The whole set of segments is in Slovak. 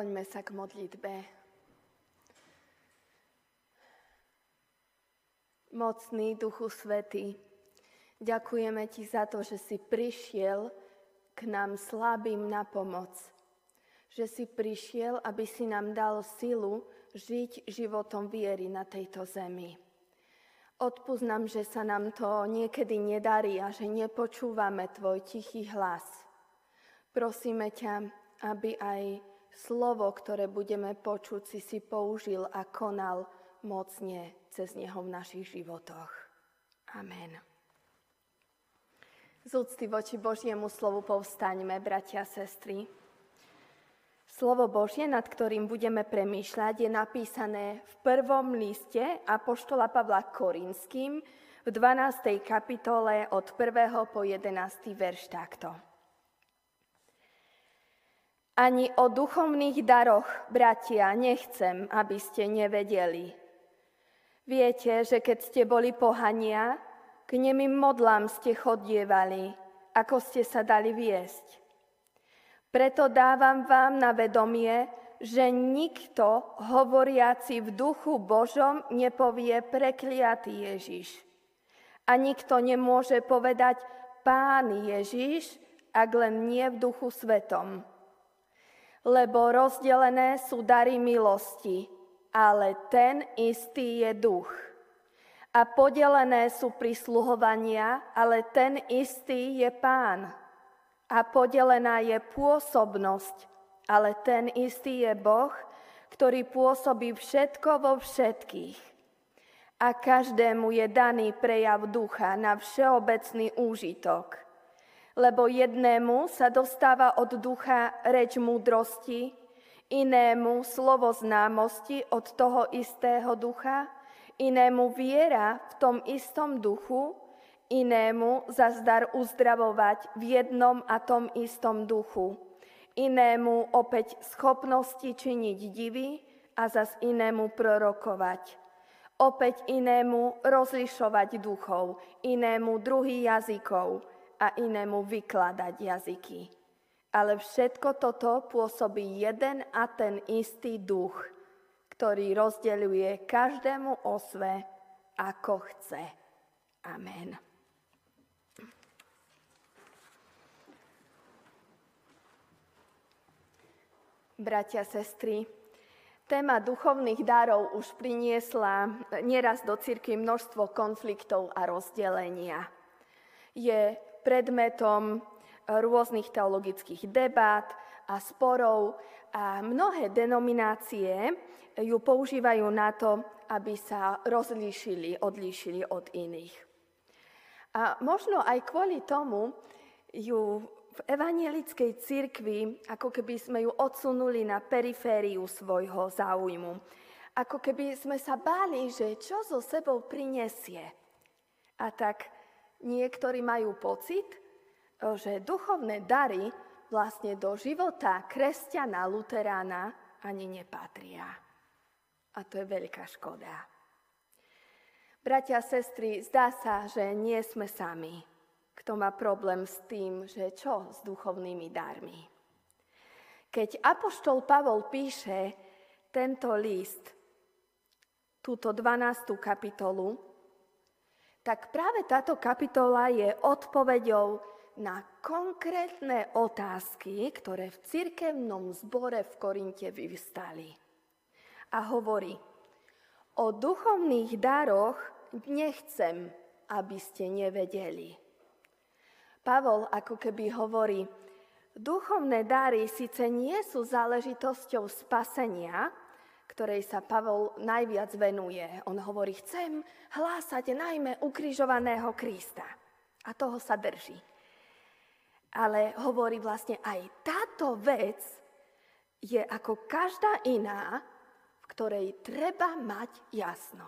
Skloňme sa k modlitbe. Mocný Duchu Svety, ďakujeme Ti za to, že si prišiel k nám slabým na pomoc. Že si prišiel, aby si nám dal silu žiť životom viery na tejto zemi. Odpúsť že sa nám to niekedy nedarí a že nepočúvame Tvoj tichý hlas. Prosíme ťa, aby aj slovo, ktoré budeme počuť, si si použil a konal mocne cez neho v našich životoch. Amen. Z úcty voči Božiemu slovu povstaňme, bratia a sestry. Slovo Božie, nad ktorým budeme premýšľať, je napísané v prvom liste Apoštola Pavla Korinským v 12. kapitole od 1. po 11. verš takto. Ani o duchovných daroch, bratia, nechcem, aby ste nevedeli. Viete, že keď ste boli pohania, k nemým modlám ste chodievali, ako ste sa dali viesť. Preto dávam vám na vedomie, že nikto, hovoriaci v duchu Božom, nepovie prekliatý Ježiš. A nikto nemôže povedať Pán Ježiš, ak len nie v duchu svetom lebo rozdelené sú dary milosti, ale ten istý je duch. A podelené sú prisluhovania, ale ten istý je pán. A podelená je pôsobnosť, ale ten istý je Boh, ktorý pôsobí všetko vo všetkých. A každému je daný prejav ducha na všeobecný úžitok – lebo jednému sa dostáva od ducha reč múdrosti, inému slovo známosti od toho istého ducha, inému viera v tom istom duchu, inému zazdar uzdravovať v jednom a tom istom duchu, inému opäť schopnosti činiť divy a zas inému prorokovať. Opäť inému rozlišovať duchov, inému druhý jazykov, a inému vykladať jazyky. Ale všetko toto pôsobí jeden a ten istý duch, ktorý rozdeľuje každému osve, ako chce. Amen. Bratia, sestry, téma duchovných darov už priniesla nieraz do cirky množstvo konfliktov a rozdelenia. Je predmetom rôznych teologických debát a sporov a mnohé denominácie ju používajú na to, aby sa rozlíšili, odlíšili od iných. A možno aj kvôli tomu ju v evanielickej cirkvi, ako keby sme ju odsunuli na perifériu svojho záujmu. Ako keby sme sa báli, že čo so sebou prinesie. A tak Niektorí majú pocit, že duchovné dary vlastne do života kresťana Luterána ani nepatria. A to je veľká škoda. Bratia a sestry, zdá sa, že nie sme sami, kto má problém s tým, že čo s duchovnými darmi. Keď Apoštol Pavol píše tento list, túto 12. kapitolu, tak práve táto kapitola je odpoveďou na konkrétne otázky, ktoré v cirkevnom zbore v Korinte vyvstali. A hovorí, o duchovných daroch nechcem, aby ste nevedeli. Pavol ako keby hovorí, duchovné dary síce nie sú záležitosťou spasenia, ktorej sa Pavol najviac venuje. On hovorí, chcem hlásať najmä ukrižovaného Krista. A toho sa drží. Ale hovorí vlastne aj táto vec je ako každá iná, v ktorej treba mať jasno.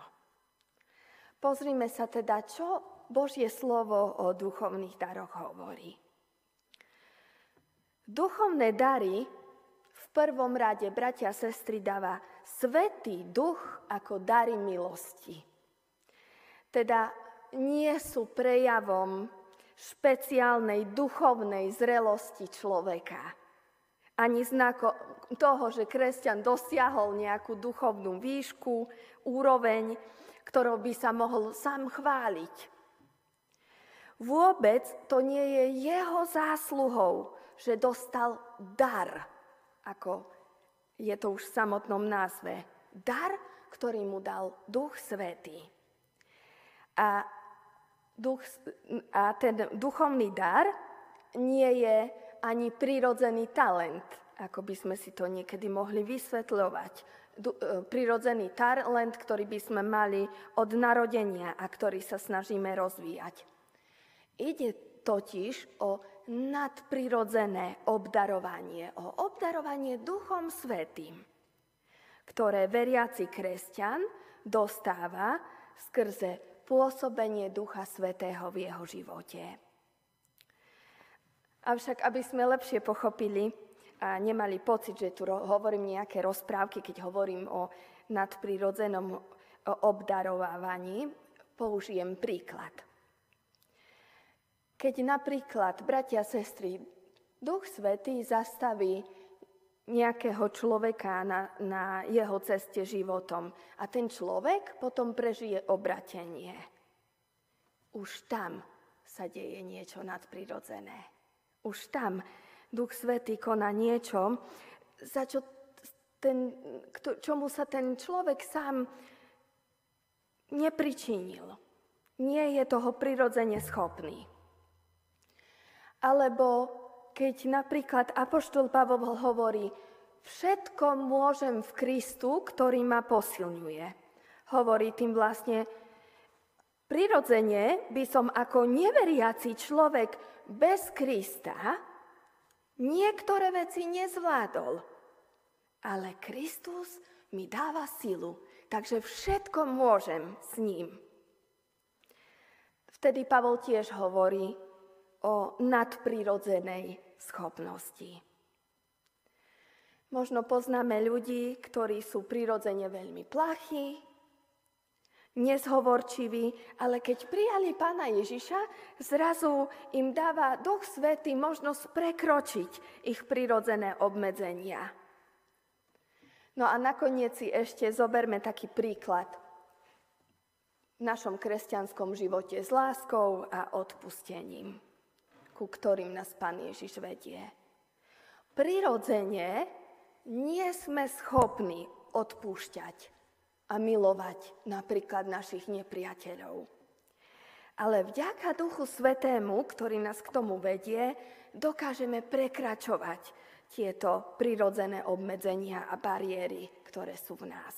Pozrime sa teda, čo Božie slovo o duchovných daroch hovorí. Duchovné dary v prvom rade, bratia a sestry, dáva Svetý duch ako dary milosti. Teda nie sú prejavom špeciálnej duchovnej zrelosti človeka, ani znako toho, že kresťan dosiahol nejakú duchovnú výšku, úroveň, ktorou by sa mohol sám chváliť. Vôbec to nie je jeho zásluhou, že dostal dar, ako je to už v samotnom názve. Dar, ktorý mu dal Duch Svetý. A, duch, a ten duchovný dar nie je ani prirodzený talent, ako by sme si to niekedy mohli vysvetľovať. Du, e, prirodzený talent, ktorý by sme mali od narodenia a ktorý sa snažíme rozvíjať. Ide totiž o nadprirodzené obdarovanie, o obdarovanie Duchom Svetým, ktoré veriaci kresťan dostáva skrze pôsobenie Ducha Svetého v jeho živote. Avšak, aby sme lepšie pochopili a nemali pocit, že tu hovorím nejaké rozprávky, keď hovorím o nadprirodzenom obdarovávaní, použijem príklad. Keď napríklad, bratia a sestry, Duch Svetý zastaví nejakého človeka na, na jeho ceste životom a ten človek potom prežije obratenie. Už tam sa deje niečo nadprirodzené. Už tam Duch Svetý koná niečo, za čo ten, čomu sa ten človek sám nepričinil. Nie je toho prirodzene schopný. Alebo keď napríklad Apoštol Pavol hovorí, všetko môžem v Kristu, ktorý ma posilňuje. Hovorí tým vlastne, prirodzene by som ako neveriaci človek bez Krista niektoré veci nezvládol. Ale Kristus mi dáva silu, takže všetko môžem s ním. Vtedy Pavol tiež hovorí, o nadprirodzenej schopnosti. Možno poznáme ľudí, ktorí sú prirodzene veľmi plachí, nezhovorčiví, ale keď prijali pána Ježiša, zrazu im dáva Duch Svetý možnosť prekročiť ich prirodzené obmedzenia. No a nakoniec si ešte zoberme taký príklad v našom kresťanskom živote s láskou a odpustením ku ktorým nás Pán Ježiš vedie. Prirodzene nie sme schopní odpúšťať a milovať napríklad našich nepriateľov. Ale vďaka Duchu Svetému, ktorý nás k tomu vedie, dokážeme prekračovať tieto prirodzené obmedzenia a bariéry, ktoré sú v nás.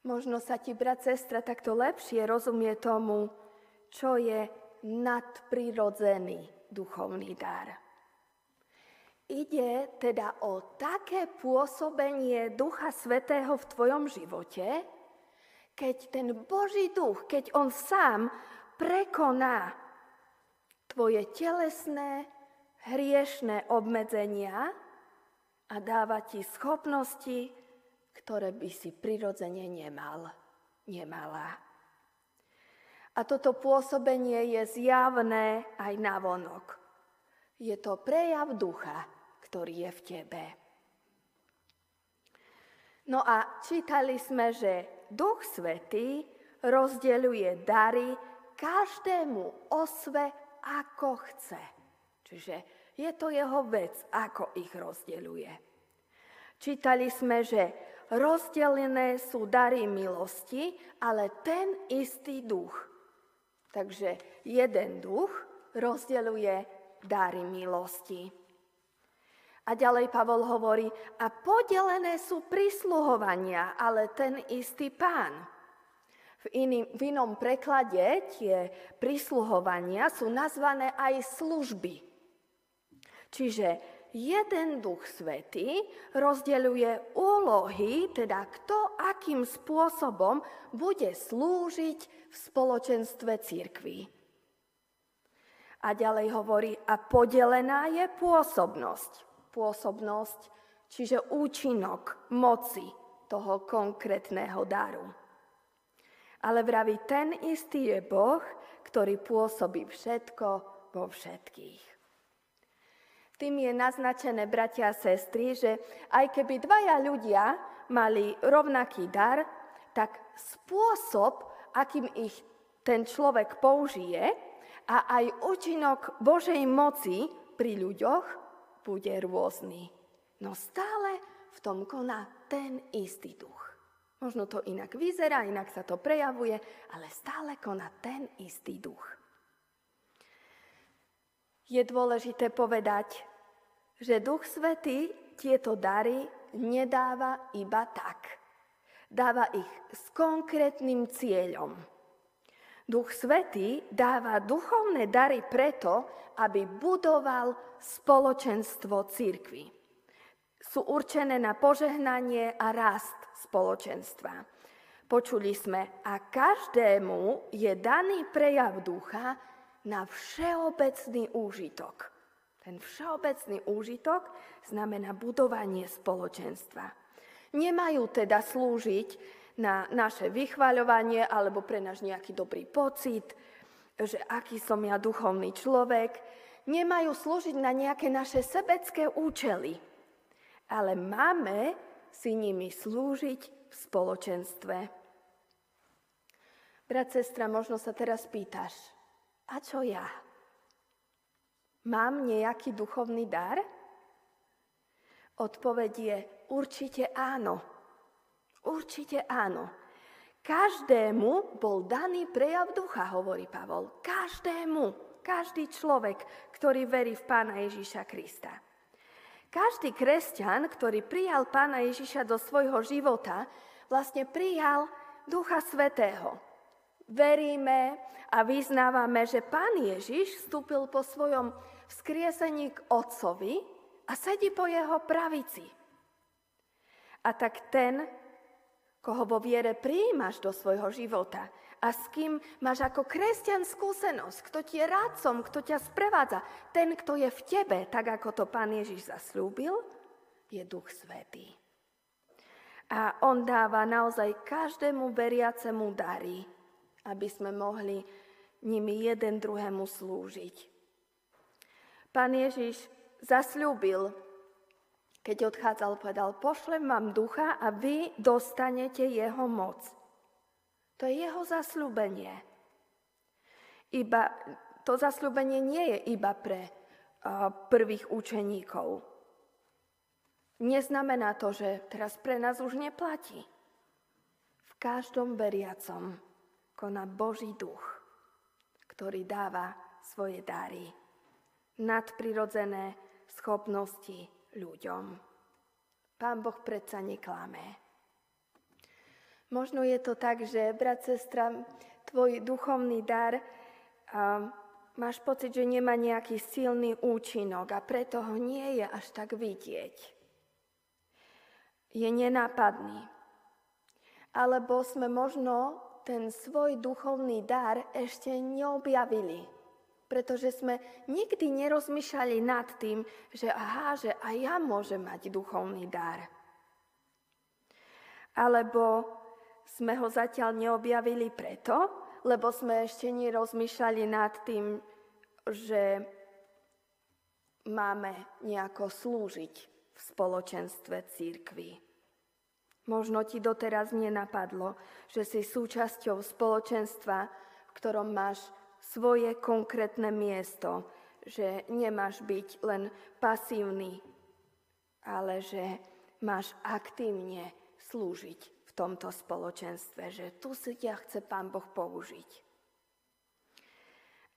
Možno sa ti, brat, sestra, takto lepšie rozumie tomu, čo je nadprirodzený duchovný dar. Ide teda o také pôsobenie Ducha Svetého v tvojom živote, keď ten Boží duch, keď on sám prekoná tvoje telesné, hriešné obmedzenia a dáva ti schopnosti, ktoré by si prirodzene nemal, nemala. A toto pôsobenie je zjavné aj na vonok. Je to prejav ducha, ktorý je v tebe. No a čítali sme, že Duch Svetý rozdeľuje dary každému osve, ako chce. Čiže je to jeho vec, ako ich rozdeľuje. Čítali sme, že rozdelené sú dary milosti, ale ten istý duch Takže jeden duch rozdeľuje dary milosti. A ďalej Pavol hovorí, a podelené sú prisluhovania, ale ten istý pán. V, iný, v inom preklade tie prisluhovania sú nazvané aj služby. Čiže jeden duch svetý rozdeľuje úlohy, teda kto akým spôsobom bude slúžiť v spoločenstve církvy. A ďalej hovorí, a podelená je pôsobnosť. Pôsobnosť, čiže účinok moci toho konkrétneho daru. Ale vraví, ten istý je Boh, ktorý pôsobí všetko vo všetkých. Tým je naznačené, bratia a sestry, že aj keby dvaja ľudia mali rovnaký dar, tak spôsob, akým ich ten človek použije a aj účinok Božej moci pri ľuďoch bude rôzny. No stále v tom koná ten istý duch. Možno to inak vyzerá, inak sa to prejavuje, ale stále koná ten istý duch. Je dôležité povedať, že Duch Svetý tieto dary nedáva iba tak. Dáva ich s konkrétnym cieľom. Duch Svetý dáva duchovné dary preto, aby budoval spoločenstvo církvy. Sú určené na požehnanie a rast spoločenstva. Počuli sme, a každému je daný prejav ducha na všeobecný úžitok. Ten všeobecný úžitok znamená budovanie spoločenstva. Nemajú teda slúžiť na naše vychváľovanie alebo pre náš nejaký dobrý pocit, že aký som ja duchovný človek. Nemajú slúžiť na nejaké naše sebecké účely, ale máme si nimi slúžiť v spoločenstve. Brat, sestra, možno sa teraz pýtaš, a čo ja? Mám nejaký duchovný dar? Odpoveď je určite áno. Určite áno. Každému bol daný prejav ducha, hovorí Pavol. Každému. Každý človek, ktorý verí v Pána Ježíša Krista. Každý kresťan, ktorý prijal Pána Ježíša do svojho života, vlastne prijal Ducha Svetého. Veríme a vyznávame, že Pán Ježiš vstúpil po svojom vzkriesení k Otcovi a sedí po jeho pravici. A tak ten, koho vo viere prijímaš do svojho života a s kým máš ako kresťan skúsenosť, kto ti je rádcom, kto ťa sprevádza, ten, kto je v tebe, tak ako to pán Ježiš zaslúbil, je Duch Svetý. A on dáva naozaj každému veriacemu dary, aby sme mohli nimi jeden druhému slúžiť. Pán Ježiš zasľúbil keď odchádzal, povedal, pošlem vám ducha a vy dostanete jeho moc. To je jeho zasľúbenie. Iba, to zasľúbenie nie je iba pre uh, prvých učeníkov. Neznamená to, že teraz pre nás už neplatí. V každom veriacom koná Boží duch, ktorý dáva svoje dary, nadprirodzené schopnosti, ľuďom. Pán Boh predsa neklame. Možno je to tak, že, brat, sestra, tvoj duchovný dar a máš pocit, že nemá nejaký silný účinok a preto ho nie je až tak vidieť. Je nenápadný. Alebo sme možno ten svoj duchovný dar ešte neobjavili pretože sme nikdy nerozmýšľali nad tým, že aha, že aj ja môžem mať duchovný dar. Alebo sme ho zatiaľ neobjavili preto, lebo sme ešte nerozmýšľali nad tým, že máme nejako slúžiť v spoločenstve církvy. Možno ti doteraz nenapadlo, že si súčasťou spoločenstva, v ktorom máš svoje konkrétne miesto, že nemáš byť len pasívny, ale že máš aktívne slúžiť v tomto spoločenstve, že tu si ťa chce Pán Boh použiť.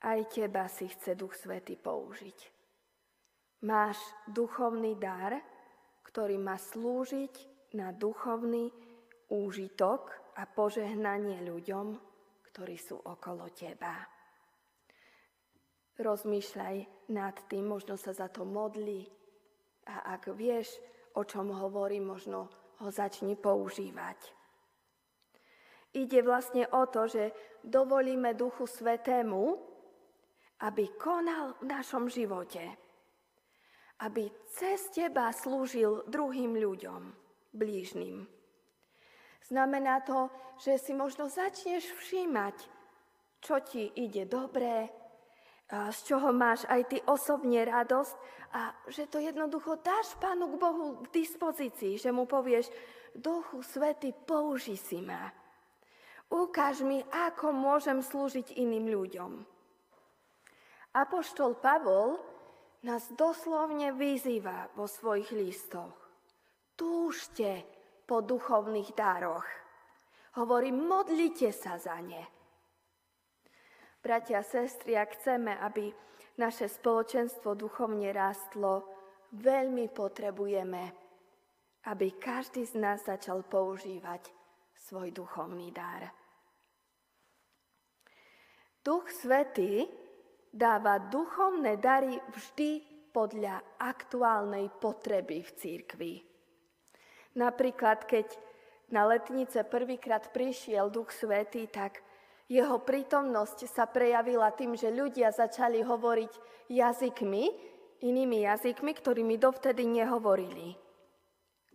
Aj teba si chce Duch Svety použiť. Máš duchovný dar, ktorý má slúžiť na duchovný úžitok a požehnanie ľuďom, ktorí sú okolo teba rozmýšľaj nad tým, možno sa za to modli a ak vieš, o čom hovorí, možno ho začni používať. Ide vlastne o to, že dovolíme Duchu Svetému, aby konal v našom živote. Aby cez teba slúžil druhým ľuďom, blížnym. Znamená to, že si možno začneš všímať, čo ti ide dobré, z čoho máš aj ty osobne radosť a že to jednoducho dáš Pánu k Bohu k dispozícii, že mu povieš, Duchu Svety, použi si ma. Ukáž mi, ako môžem slúžiť iným ľuďom. Apoštol Pavol nás doslovne vyzýva vo svojich listoch. Túžte po duchovných dároch. Hovorí, modlite sa za ne. Bratia a sestry, ak chceme, aby naše spoločenstvo duchovne rástlo, veľmi potrebujeme, aby každý z nás začal používať svoj duchovný dar. Duch Svetý dáva duchovné dary vždy podľa aktuálnej potreby v církvi. Napríklad, keď na letnice prvýkrát prišiel Duch Svetý, tak jeho prítomnosť sa prejavila tým, že ľudia začali hovoriť jazykmi, inými jazykmi, ktorými dovtedy nehovorili.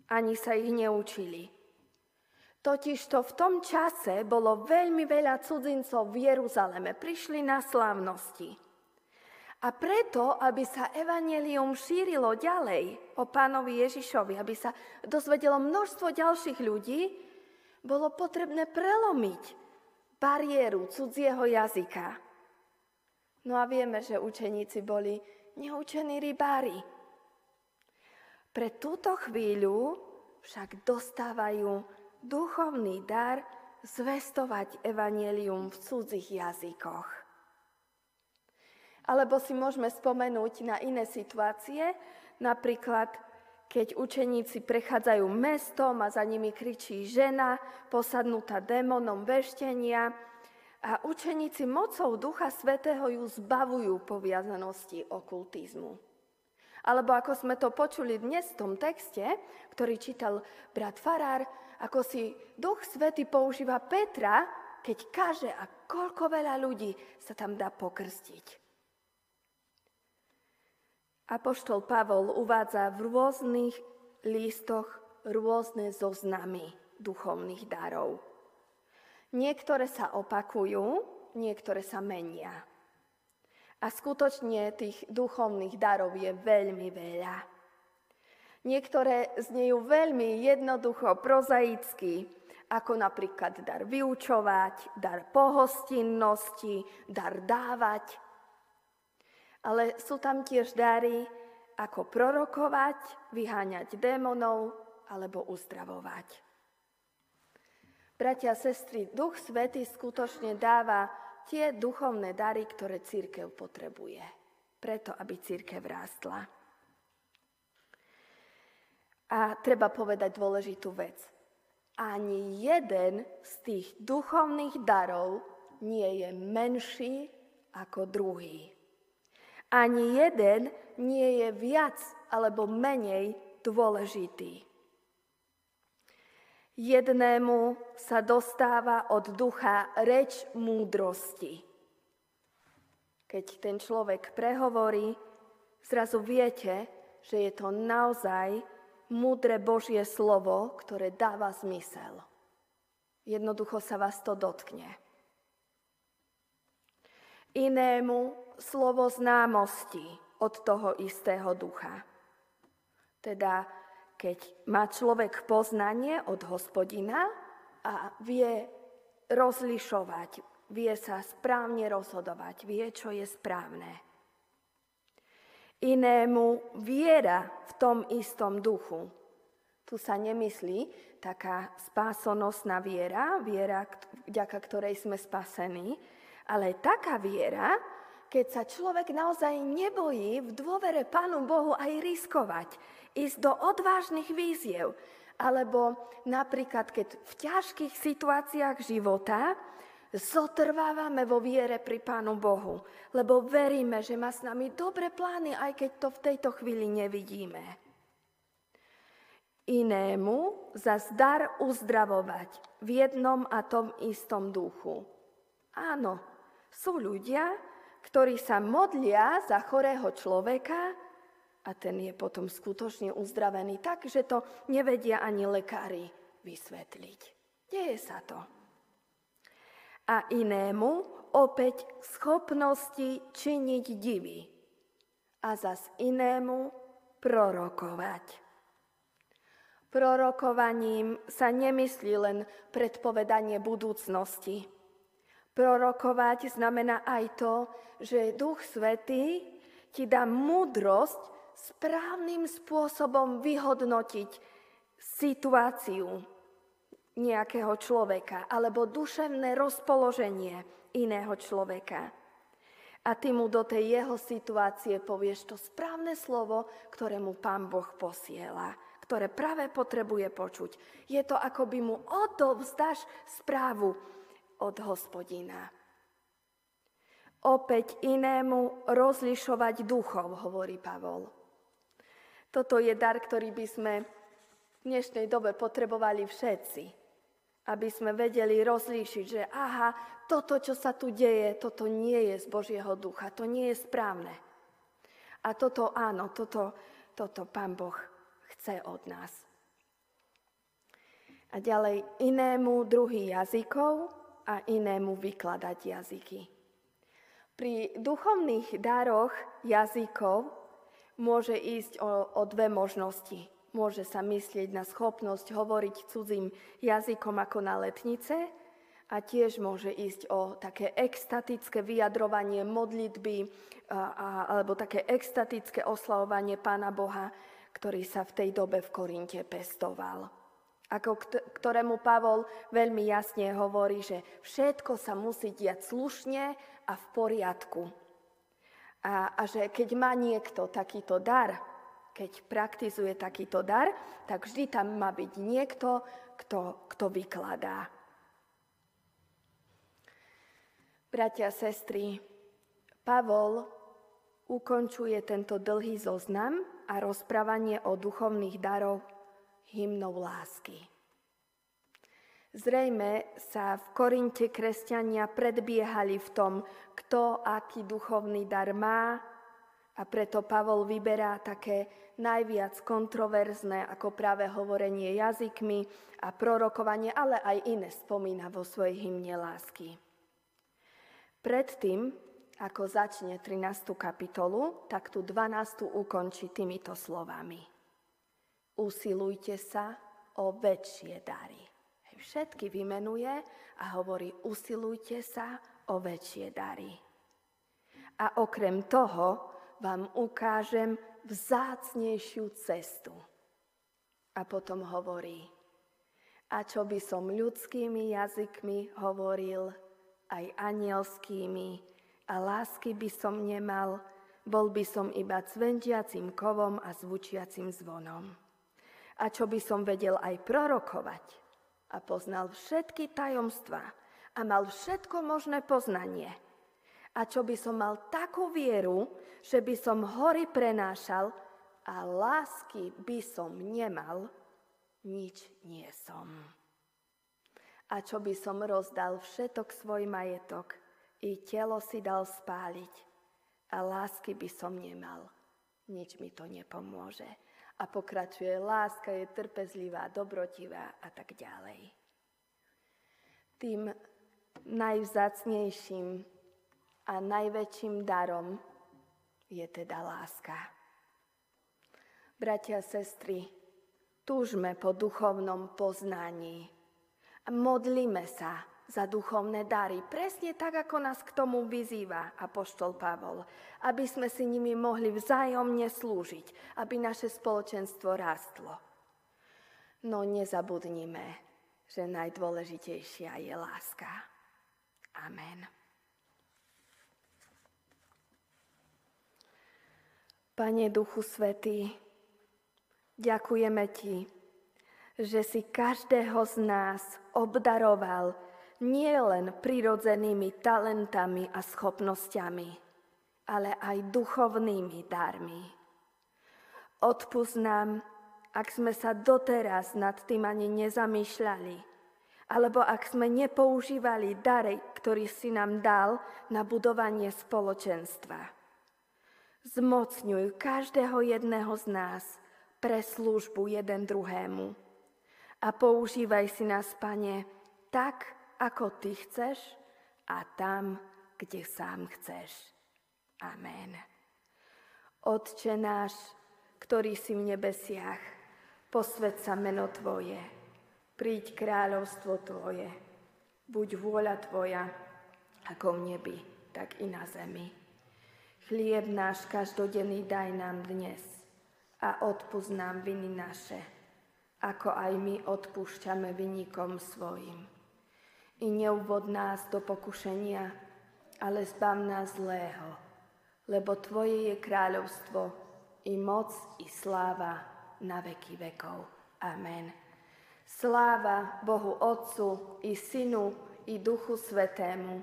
Ani sa ich neučili. Totižto v tom čase bolo veľmi veľa cudzincov v Jeruzaleme. Prišli na slávnosti. A preto, aby sa evanelium šírilo ďalej o pánovi Ježišovi, aby sa dozvedelo množstvo ďalších ľudí, bolo potrebné prelomiť bariéru cudzieho jazyka. No a vieme, že učeníci boli neučení rybári. Pre túto chvíľu však dostávajú duchovný dar zvestovať evanelium v cudzích jazykoch. Alebo si môžeme spomenúť na iné situácie, napríklad keď učeníci prechádzajú mestom a za nimi kričí žena, posadnutá démonom veštenia a učeníci mocou Ducha Svetého ju zbavujú poviazanosti okultizmu. Alebo ako sme to počuli dnes v tom texte, ktorý čítal brat Farár, ako si Duch Svety používa Petra, keď kaže a koľko veľa ľudí sa tam dá pokrstiť. Apoštol Pavol uvádza v rôznych lístoch rôzne zoznamy duchovných darov. Niektoré sa opakujú, niektoré sa menia. A skutočne tých duchovných darov je veľmi veľa. Niektoré znejú veľmi jednoducho, prozaicky, ako napríklad dar vyučovať, dar pohostinnosti, dar dávať, ale sú tam tiež dary, ako prorokovať, vyháňať démonov alebo uzdravovať. Bratia a sestry, Duch Svety skutočne dáva tie duchovné dary, ktoré církev potrebuje, preto aby církev rástla. A treba povedať dôležitú vec. Ani jeden z tých duchovných darov nie je menší ako druhý. Ani jeden nie je viac alebo menej dôležitý. Jednému sa dostáva od ducha reč múdrosti. Keď ten človek prehovorí, zrazu viete, že je to naozaj múdre Božie slovo, ktoré dáva zmysel. Jednoducho sa vás to dotkne. Inému slovo známosti od toho istého ducha. Teda, keď má človek poznanie od hospodina a vie rozlišovať, vie sa správne rozhodovať, vie, čo je správne. Inému viera v tom istom duchu. Tu sa nemyslí taká spásonosná viera, viera, vďaka ktorej sme spasení, ale taká viera, keď sa človek naozaj nebojí v dôvere Pánu Bohu aj riskovať, ísť do odvážnych víziev, alebo napríklad, keď v ťažkých situáciách života zotrvávame vo viere pri Pánu Bohu, lebo veríme, že má s nami dobre plány, aj keď to v tejto chvíli nevidíme. Inému za zdar uzdravovať v jednom a tom istom duchu. Áno, sú ľudia, ktorí sa modlia za chorého človeka a ten je potom skutočne uzdravený tak, že to nevedia ani lekári vysvetliť. Deje sa to. A inému opäť schopnosti činiť divy a zas inému prorokovať. Prorokovaním sa nemyslí len predpovedanie budúcnosti. Prorokovať znamená aj to, že Duch Svetý ti dá múdrosť správnym spôsobom vyhodnotiť situáciu nejakého človeka alebo duševné rozpoloženie iného človeka. A ty mu do tej jeho situácie povieš to správne slovo, ktoré mu Pán Boh posiela ktoré práve potrebuje počuť. Je to, ako by mu odovzdáš správu od hospodina. Opäť inému rozlišovať duchov, hovorí Pavol. Toto je dar, ktorý by sme v dnešnej dobe potrebovali všetci. Aby sme vedeli rozlíšiť, že aha, toto, čo sa tu deje, toto nie je z Božieho ducha, to nie je správne. A toto áno, toto, toto Pán Boh chce od nás. A ďalej inému druhý jazykov a inému vykladať jazyky. Pri duchovných daroch jazykov môže ísť o, o dve možnosti. Môže sa myslieť na schopnosť hovoriť cudzím jazykom ako na letnice a tiež môže ísť o také extatické vyjadrovanie modlitby a, a, alebo také extatické oslavovanie Pána Boha ktorý sa v tej dobe v Korinte pestoval. Ako ktorému Pavol veľmi jasne hovorí, že všetko sa musí diať slušne a v poriadku. A, a že keď má niekto takýto dar, keď praktizuje takýto dar, tak vždy tam má byť niekto, kto, kto vykladá. Bratia sestry, Pavol ukončuje tento dlhý zoznam a rozprávanie o duchovných darov hymnou lásky. Zrejme sa v Korinte kresťania predbiehali v tom, kto aký duchovný dar má a preto Pavol vyberá také najviac kontroverzné ako práve hovorenie jazykmi a prorokovanie, ale aj iné spomína vo svojej hymne lásky. Predtým ako začne 13. kapitolu, tak tu 12. ukončí týmito slovami. Usilujte sa o väčšie dary. Všetky vymenuje a hovorí, usilujte sa o väčšie dary. A okrem toho vám ukážem vzácnejšiu cestu. A potom hovorí, a čo by som ľudskými jazykmi hovoril, aj anielskými, a lásky by som nemal, bol by som iba cvenčiacim kovom a zvučiacim zvonom. A čo by som vedel aj prorokovať a poznal všetky tajomstvá a mal všetko možné poznanie. A čo by som mal takú vieru, že by som hory prenášal a lásky by som nemal, nič nie som. A čo by som rozdal všetok svoj majetok i telo si dal spáliť a lásky by som nemal. Nič mi to nepomôže. A pokračuje, láska je trpezlivá, dobrotivá a tak ďalej. Tým najvzácnejším a najväčším darom je teda láska. Bratia a sestry, túžme po duchovnom poznaní a modlíme sa, za duchovné dary, presne tak, ako nás k tomu vyzýva apoštol Pavol, aby sme si nimi mohli vzájomne slúžiť, aby naše spoločenstvo rástlo. No nezabudnime, že najdôležitejšia je láska. Amen. Pane Duchu Svetý, ďakujeme Ti, že si každého z nás obdaroval nie len prirodzenými talentami a schopnosťami, ale aj duchovnými darmi. Odpust ak sme sa doteraz nad tým ani nezamýšľali, alebo ak sme nepoužívali dary, ktorý si nám dal na budovanie spoločenstva. Zmocňuj každého jedného z nás pre službu jeden druhému. A používaj si nás, Pane, tak, ako ty chceš a tam, kde sám chceš. Amen. Otče náš, ktorý si v nebesiach, posved sa meno Tvoje, príď kráľovstvo Tvoje, buď vôľa Tvoja, ako v nebi, tak i na zemi. Chlieb náš každodenný daj nám dnes a odpúsť nám viny naše, ako aj my odpúšťame vynikom svojim. I neuvod nás do pokušenia, ale zbav nás zlého, lebo Tvoje je kráľovstvo, i moc, i sláva na veky vekov. Amen. Sláva Bohu Otcu, i Synu, i Duchu Svetému,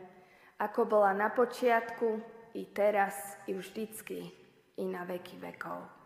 ako bola na počiatku, i teraz, i vždycky, i na veky vekov.